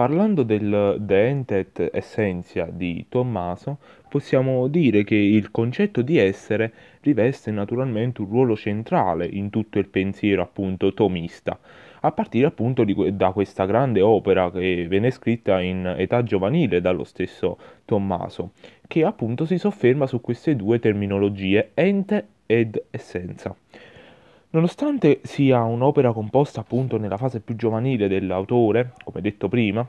Parlando del De Entet Essentia di Tommaso, possiamo dire che il concetto di essere riveste naturalmente un ruolo centrale in tutto il pensiero appunto tomista, a partire appunto di, da questa grande opera che venne scritta in età giovanile dallo stesso Tommaso, che appunto si sofferma su queste due terminologie, ente ed essenza. Nonostante sia un'opera composta appunto nella fase più giovanile dell'autore, come detto prima,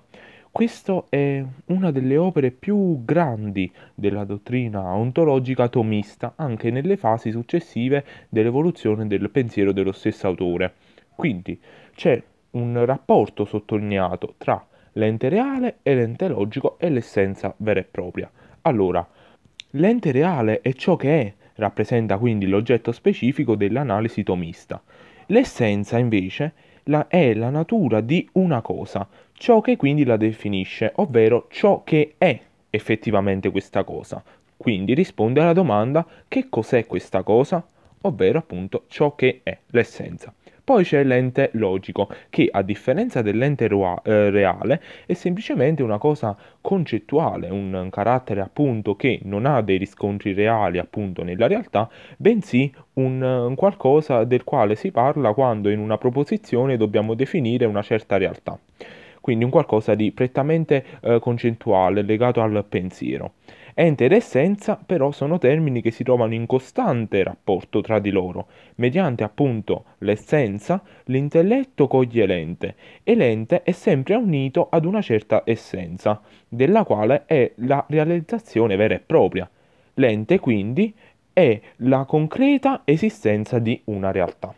questa è una delle opere più grandi della dottrina ontologica tomista, anche nelle fasi successive dell'evoluzione del pensiero dello stesso autore. Quindi c'è un rapporto sottolineato tra l'ente reale e l'ente logico e l'essenza vera e propria. Allora, l'ente reale è ciò che è, rappresenta quindi l'oggetto specifico dell'analisi tomista. L'essenza invece la, è la natura di una cosa, ciò che quindi la definisce, ovvero ciò che è effettivamente questa cosa. Quindi risponde alla domanda che cos'è questa cosa, ovvero appunto ciò che è l'essenza. Poi c'è l'ente logico, che a differenza dell'ente rua- eh, reale è semplicemente una cosa concettuale, un carattere appunto che non ha dei riscontri reali appunto nella realtà, bensì un, un qualcosa del quale si parla quando in una proposizione dobbiamo definire una certa realtà quindi un qualcosa di prettamente eh, concettuale legato al pensiero. Ente ed essenza però sono termini che si trovano in costante rapporto tra di loro, mediante appunto l'essenza l'intelletto coglie l'ente e l'ente è sempre unito ad una certa essenza, della quale è la realizzazione vera e propria. L'ente quindi è la concreta esistenza di una realtà.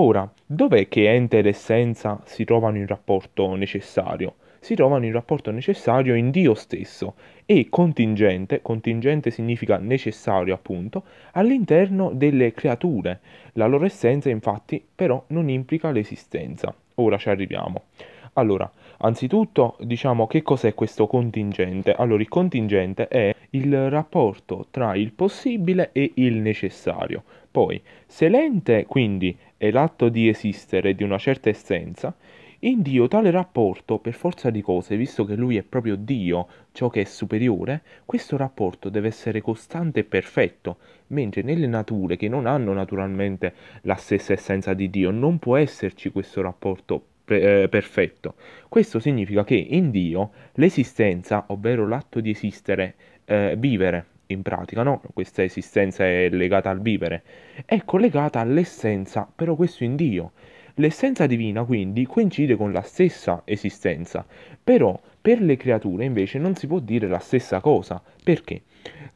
Ora, dov'è che ente ed essenza si trovano in rapporto necessario? Si trovano in rapporto necessario in Dio stesso e contingente, contingente significa necessario appunto, all'interno delle creature. La loro essenza infatti però non implica l'esistenza. Ora ci arriviamo. Allora, anzitutto diciamo che cos'è questo contingente? Allora, il contingente è il rapporto tra il possibile e il necessario. Poi, se l'ente quindi è l'atto di esistere di una certa essenza, in Dio tale rapporto, per forza di cose, visto che Lui è proprio Dio, ciò che è superiore, questo rapporto deve essere costante e perfetto, mentre nelle nature che non hanno naturalmente la stessa essenza di Dio non può esserci questo rapporto eh, perfetto. Questo significa che in Dio l'esistenza, ovvero l'atto di esistere, eh, vivere in pratica, no? Questa esistenza è legata al vivere, è collegata all'essenza, però questo in Dio. L'essenza divina quindi coincide con la stessa esistenza, però per le creature invece non si può dire la stessa cosa. Perché?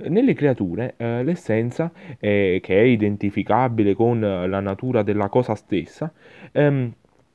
Nelle creature eh, l'essenza, eh, che è identificabile con la natura della cosa stessa, ehm,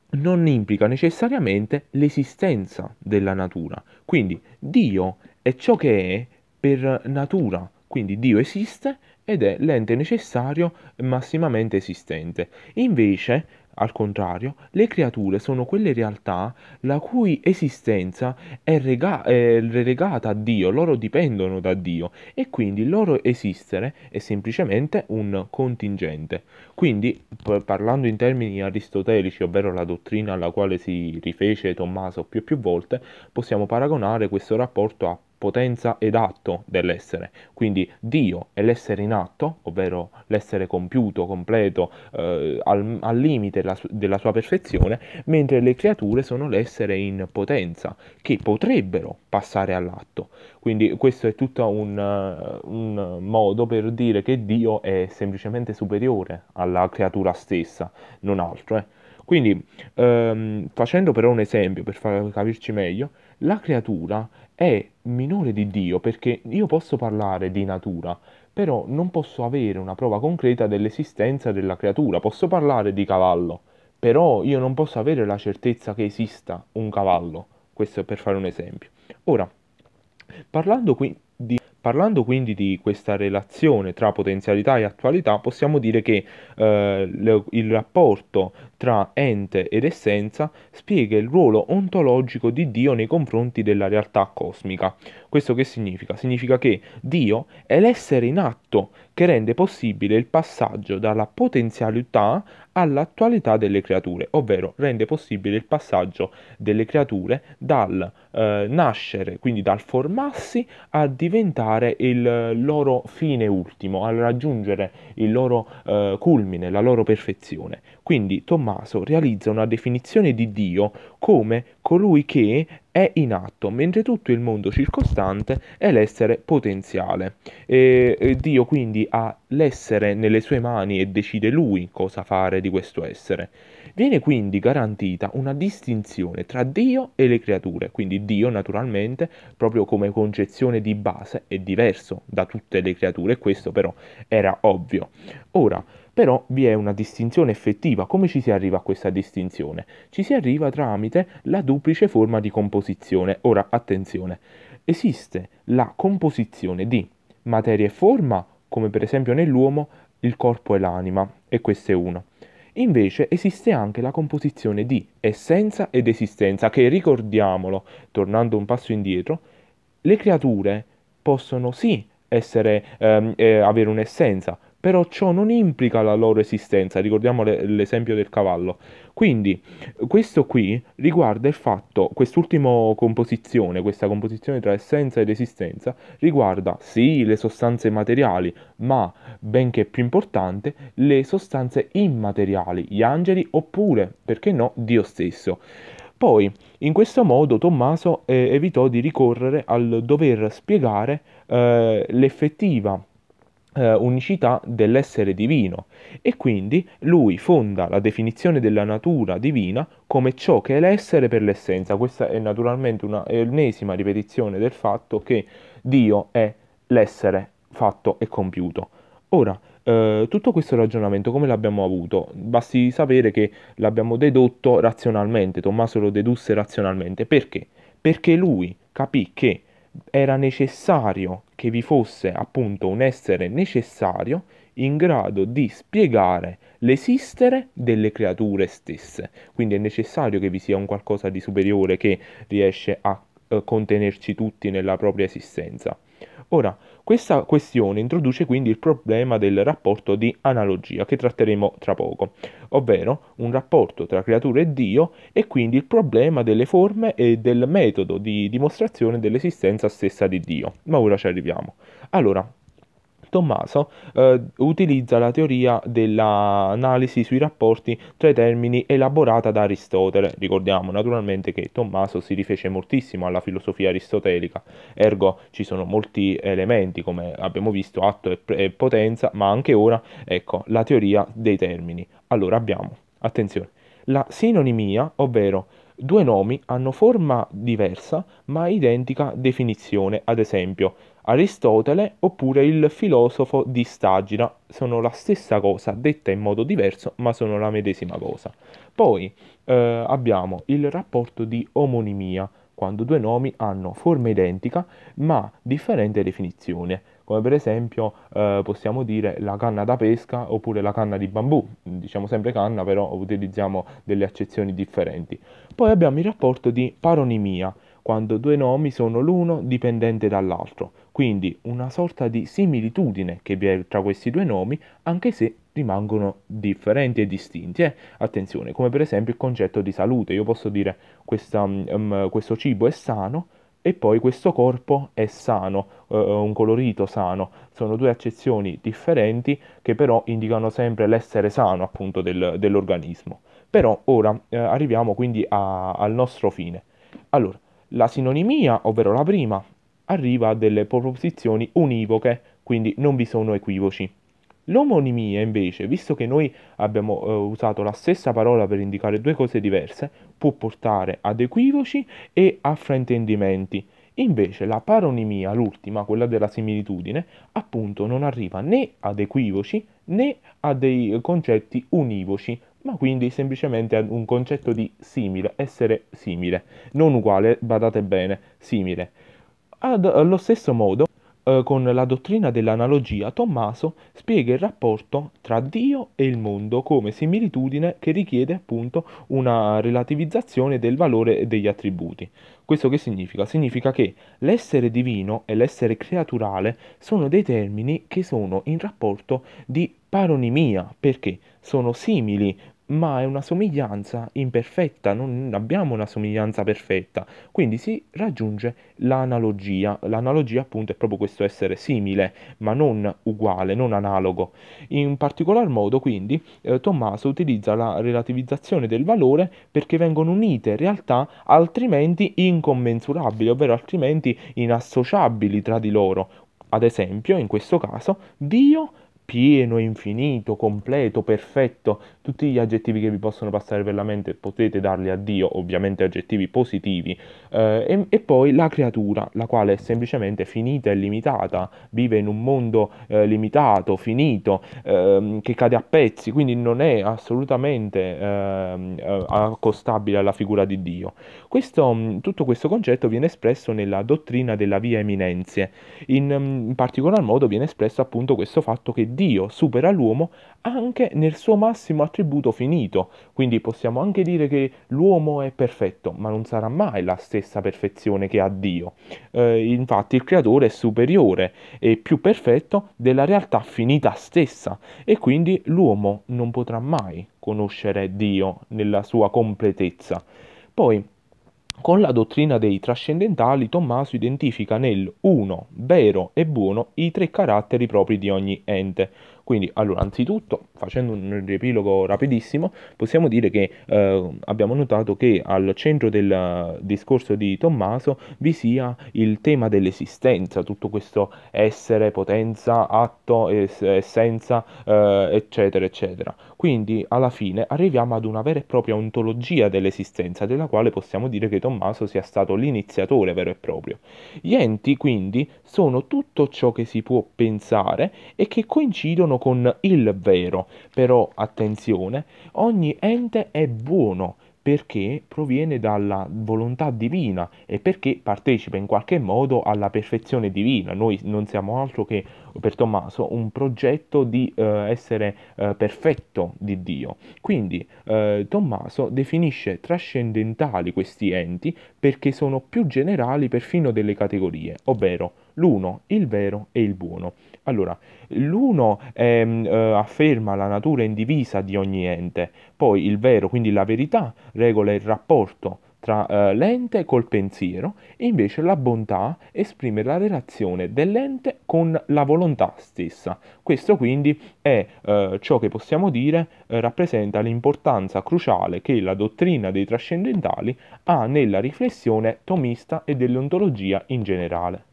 non implica necessariamente l'esistenza della natura. Quindi Dio è ciò che è per natura, quindi Dio esiste ed è l'ente necessario massimamente esistente. Invece, al contrario, le creature sono quelle realtà la cui esistenza è, rega- è, relegata a Dio, loro dipendono da Dio e quindi il loro esistere è semplicemente un contingente. Quindi, parlando in termini aristotelici, ovvero la dottrina alla quale si rifece Tommaso più e più volte, possiamo paragonare questo rapporto a potenza ed atto dell'essere. Quindi Dio è l'essere in atto, ovvero l'essere compiuto, completo, eh, al, al, limite la, della sua perfezione, mentre le creature sono l'essere in potenza, che potrebbero passare all'atto. Quindi questo è tutto un, un modo per dire che Dio è semplicemente superiore alla creatura stessa, non altro. Eh. Quindi, ehm, facendo però un esempio per far capirci meglio, la creatura è minore di Dio perché io posso parlare di natura, però non posso avere una prova concreta dell'esistenza della creatura. Posso parlare di cavallo, però io non posso avere la certezza che esista un cavallo. Questo è per fare un esempio. Ora, parlando qui di Parlando quindi di questa relazione tra potenzialità e attualità, possiamo dire che eh, il rapporto tra ente ed essenza spiega il ruolo ontologico di Dio nei confronti della realtà cosmica. Questo che significa? Significa che Dio è l'essere in atto che rende possibile il passaggio dalla potenzialità all'attualità delle creature, ovvero rende possibile il passaggio delle creature dal eh, nascere, quindi dal formarsi, a diventare il loro fine ultimo, a raggiungere il loro eh, culmine, la loro perfezione. Quindi Tommaso realizza una definizione di Dio come colui che è in atto, mentre tutto il mondo circostante è l'essere potenziale. E, Dio quindi ha l'essere nelle sue mani e decide lui cosa fare di questo essere. Viene quindi garantita una distinzione tra Dio e le creature, quindi Dio naturalmente, proprio come concezione di base, è diverso da tutte le creature, questo però era ovvio. Ora, però vi è una distinzione effettiva. Come ci si arriva a questa distinzione? Ci si arriva tramite la duplice forma di composizione. Ora, attenzione, esiste la composizione di materia e forma, come per esempio nell'uomo il corpo e l'anima, e questo è uno. Invece esiste anche la composizione di essenza ed esistenza, che ricordiamolo, tornando un passo indietro, le creature possono sì essere, ehm, eh, avere un'essenza, però ciò non implica la loro esistenza, ricordiamo le, l'esempio del cavallo. Quindi questo qui riguarda il fatto, quest'ultima composizione, questa composizione tra essenza ed esistenza, riguarda sì le sostanze materiali, ma benché più importante, le sostanze immateriali, gli angeli oppure, perché no, Dio stesso. Poi, in questo modo, Tommaso eh, evitò di ricorrere al dover spiegare eh, l'effettiva eh, unicità dell'essere divino e quindi lui fonda la definizione della natura divina come ciò che è l'essere per l'essenza. Questa è naturalmente una ennesima ripetizione del fatto che Dio è l'essere fatto e compiuto. Ora, eh, tutto questo ragionamento come l'abbiamo avuto? Basti sapere che l'abbiamo dedotto razionalmente, Tommaso lo dedusse razionalmente. Perché? Perché lui capì che era necessario che vi fosse appunto un essere necessario in grado di spiegare l'esistere delle creature stesse. Quindi è necessario che vi sia un qualcosa di superiore che riesce a eh, contenerci tutti nella propria esistenza. Ora, questa questione introduce quindi il problema del rapporto di analogia che tratteremo tra poco, ovvero un rapporto tra creatura e Dio e quindi il problema delle forme e del metodo di dimostrazione dell'esistenza stessa di Dio. Ma ora ci arriviamo. Allora, Tommaso eh, utilizza la teoria dell'analisi sui rapporti tra i termini elaborata da Aristotele. Ricordiamo naturalmente che Tommaso si rifece moltissimo alla filosofia aristotelica, ergo ci sono molti elementi come abbiamo visto, atto e, e potenza, ma anche ora, ecco, la teoria dei termini. Allora abbiamo, attenzione, la sinonimia, ovvero due nomi hanno forma diversa ma identica definizione, ad esempio Aristotele oppure il filosofo di Stagina sono la stessa cosa, detta in modo diverso, ma sono la medesima cosa. Poi eh, abbiamo il rapporto di omonimia, quando due nomi hanno forma identica ma differente definizione, come per esempio eh, possiamo dire la canna da pesca oppure la canna di bambù, diciamo sempre canna però utilizziamo delle accezioni differenti. Poi abbiamo il rapporto di paronimia, quando due nomi sono l'uno dipendente dall'altro, quindi una sorta di similitudine che vi è tra questi due nomi, anche se rimangono differenti e distinti. Eh? Attenzione, come per esempio il concetto di salute. Io posso dire questa, um, questo cibo è sano e poi questo corpo è sano, uh, un colorito sano. Sono due accezioni differenti che però indicano sempre l'essere sano appunto del, dell'organismo. Però ora eh, arriviamo quindi a, al nostro fine. Allora, la sinonimia, ovvero la prima, arriva a delle proposizioni univoche, quindi non vi sono equivoci. L'omonimia invece, visto che noi abbiamo eh, usato la stessa parola per indicare due cose diverse, può portare ad equivoci e a fraintendimenti. Invece la paronimia, l'ultima, quella della similitudine, appunto non arriva né ad equivoci né a dei concetti univoci, ma quindi semplicemente ad un concetto di simile, essere simile, non uguale, badate bene, simile. Ad, allo stesso modo, eh, con la dottrina dell'analogia, Tommaso spiega il rapporto tra Dio e il mondo come similitudine che richiede appunto una relativizzazione del valore degli attributi. Questo che significa? Significa che l'essere divino e l'essere creaturale sono dei termini che sono in rapporto di paronimia, perché sono simili ma è una somiglianza imperfetta, non abbiamo una somiglianza perfetta, quindi si raggiunge l'analogia. L'analogia appunto è proprio questo essere simile, ma non uguale, non analogo. In particolar modo quindi eh, Tommaso utilizza la relativizzazione del valore perché vengono unite realtà altrimenti incommensurabili, ovvero altrimenti inassociabili tra di loro. Ad esempio, in questo caso, Dio pieno, infinito, completo, perfetto, tutti gli aggettivi che vi possono passare per la mente potete darli a Dio, ovviamente aggettivi positivi, eh, e, e, poi la creatura, la quale è semplicemente finita e limitata, vive in un mondo eh, limitato, finito, eh, che cade a pezzi, quindi non è assolutamente ehm, eh, accostabile alla figura di Dio. Questo, tutto questo concetto viene espresso nella dottrina della via eminenzie, in, in particolar modo viene espresso appunto questo fatto che Dio supera l'uomo anche nel suo massimo attributo finito, quindi possiamo anche dire che l'uomo è perfetto, ma non sarà mai la stessa perfezione che ha Dio. Eh, infatti il creatore è superiore e più perfetto della realtà finita stessa e quindi l'uomo non potrà mai conoscere Dio nella sua completezza. Poi con la dottrina dei trascendentali, Tommaso identifica nel uno, vero e buono i tre caratteri propri di ogni ente, quindi, allora, anzitutto, facendo un riepilogo rapidissimo, possiamo dire che eh, abbiamo notato che al centro del discorso di Tommaso vi sia il tema dell'esistenza, tutto questo essere, potenza, atto, es- essenza, eh, eccetera, eccetera. Quindi, alla fine, arriviamo ad una vera e propria ontologia dell'esistenza, della quale possiamo dire che Tommaso sia stato l'iniziatore vero e proprio. Gli enti, quindi, sono tutto ciò che si può pensare e che coincidono con il vero, però attenzione, ogni ente è buono perché proviene dalla volontà divina e perché partecipa in qualche modo alla perfezione divina. Noi non siamo altro che per Tommaso un progetto di eh, essere eh, perfetto di Dio. Quindi eh, Tommaso definisce trascendentali questi enti perché sono più generali perfino delle categorie, ovvero l'uno, il vero e il buono. Allora, l'uno ehm, eh, afferma la natura indivisa di ogni ente, poi il vero, quindi la verità, regola il rapporto tra eh, l'ente col pensiero e invece la bontà esprime la relazione dell'ente con la volontà stessa. Questo quindi è eh, ciò che possiamo dire eh, rappresenta l'importanza cruciale che la dottrina dei trascendentali ha nella riflessione tomista e dell'ontologia in generale.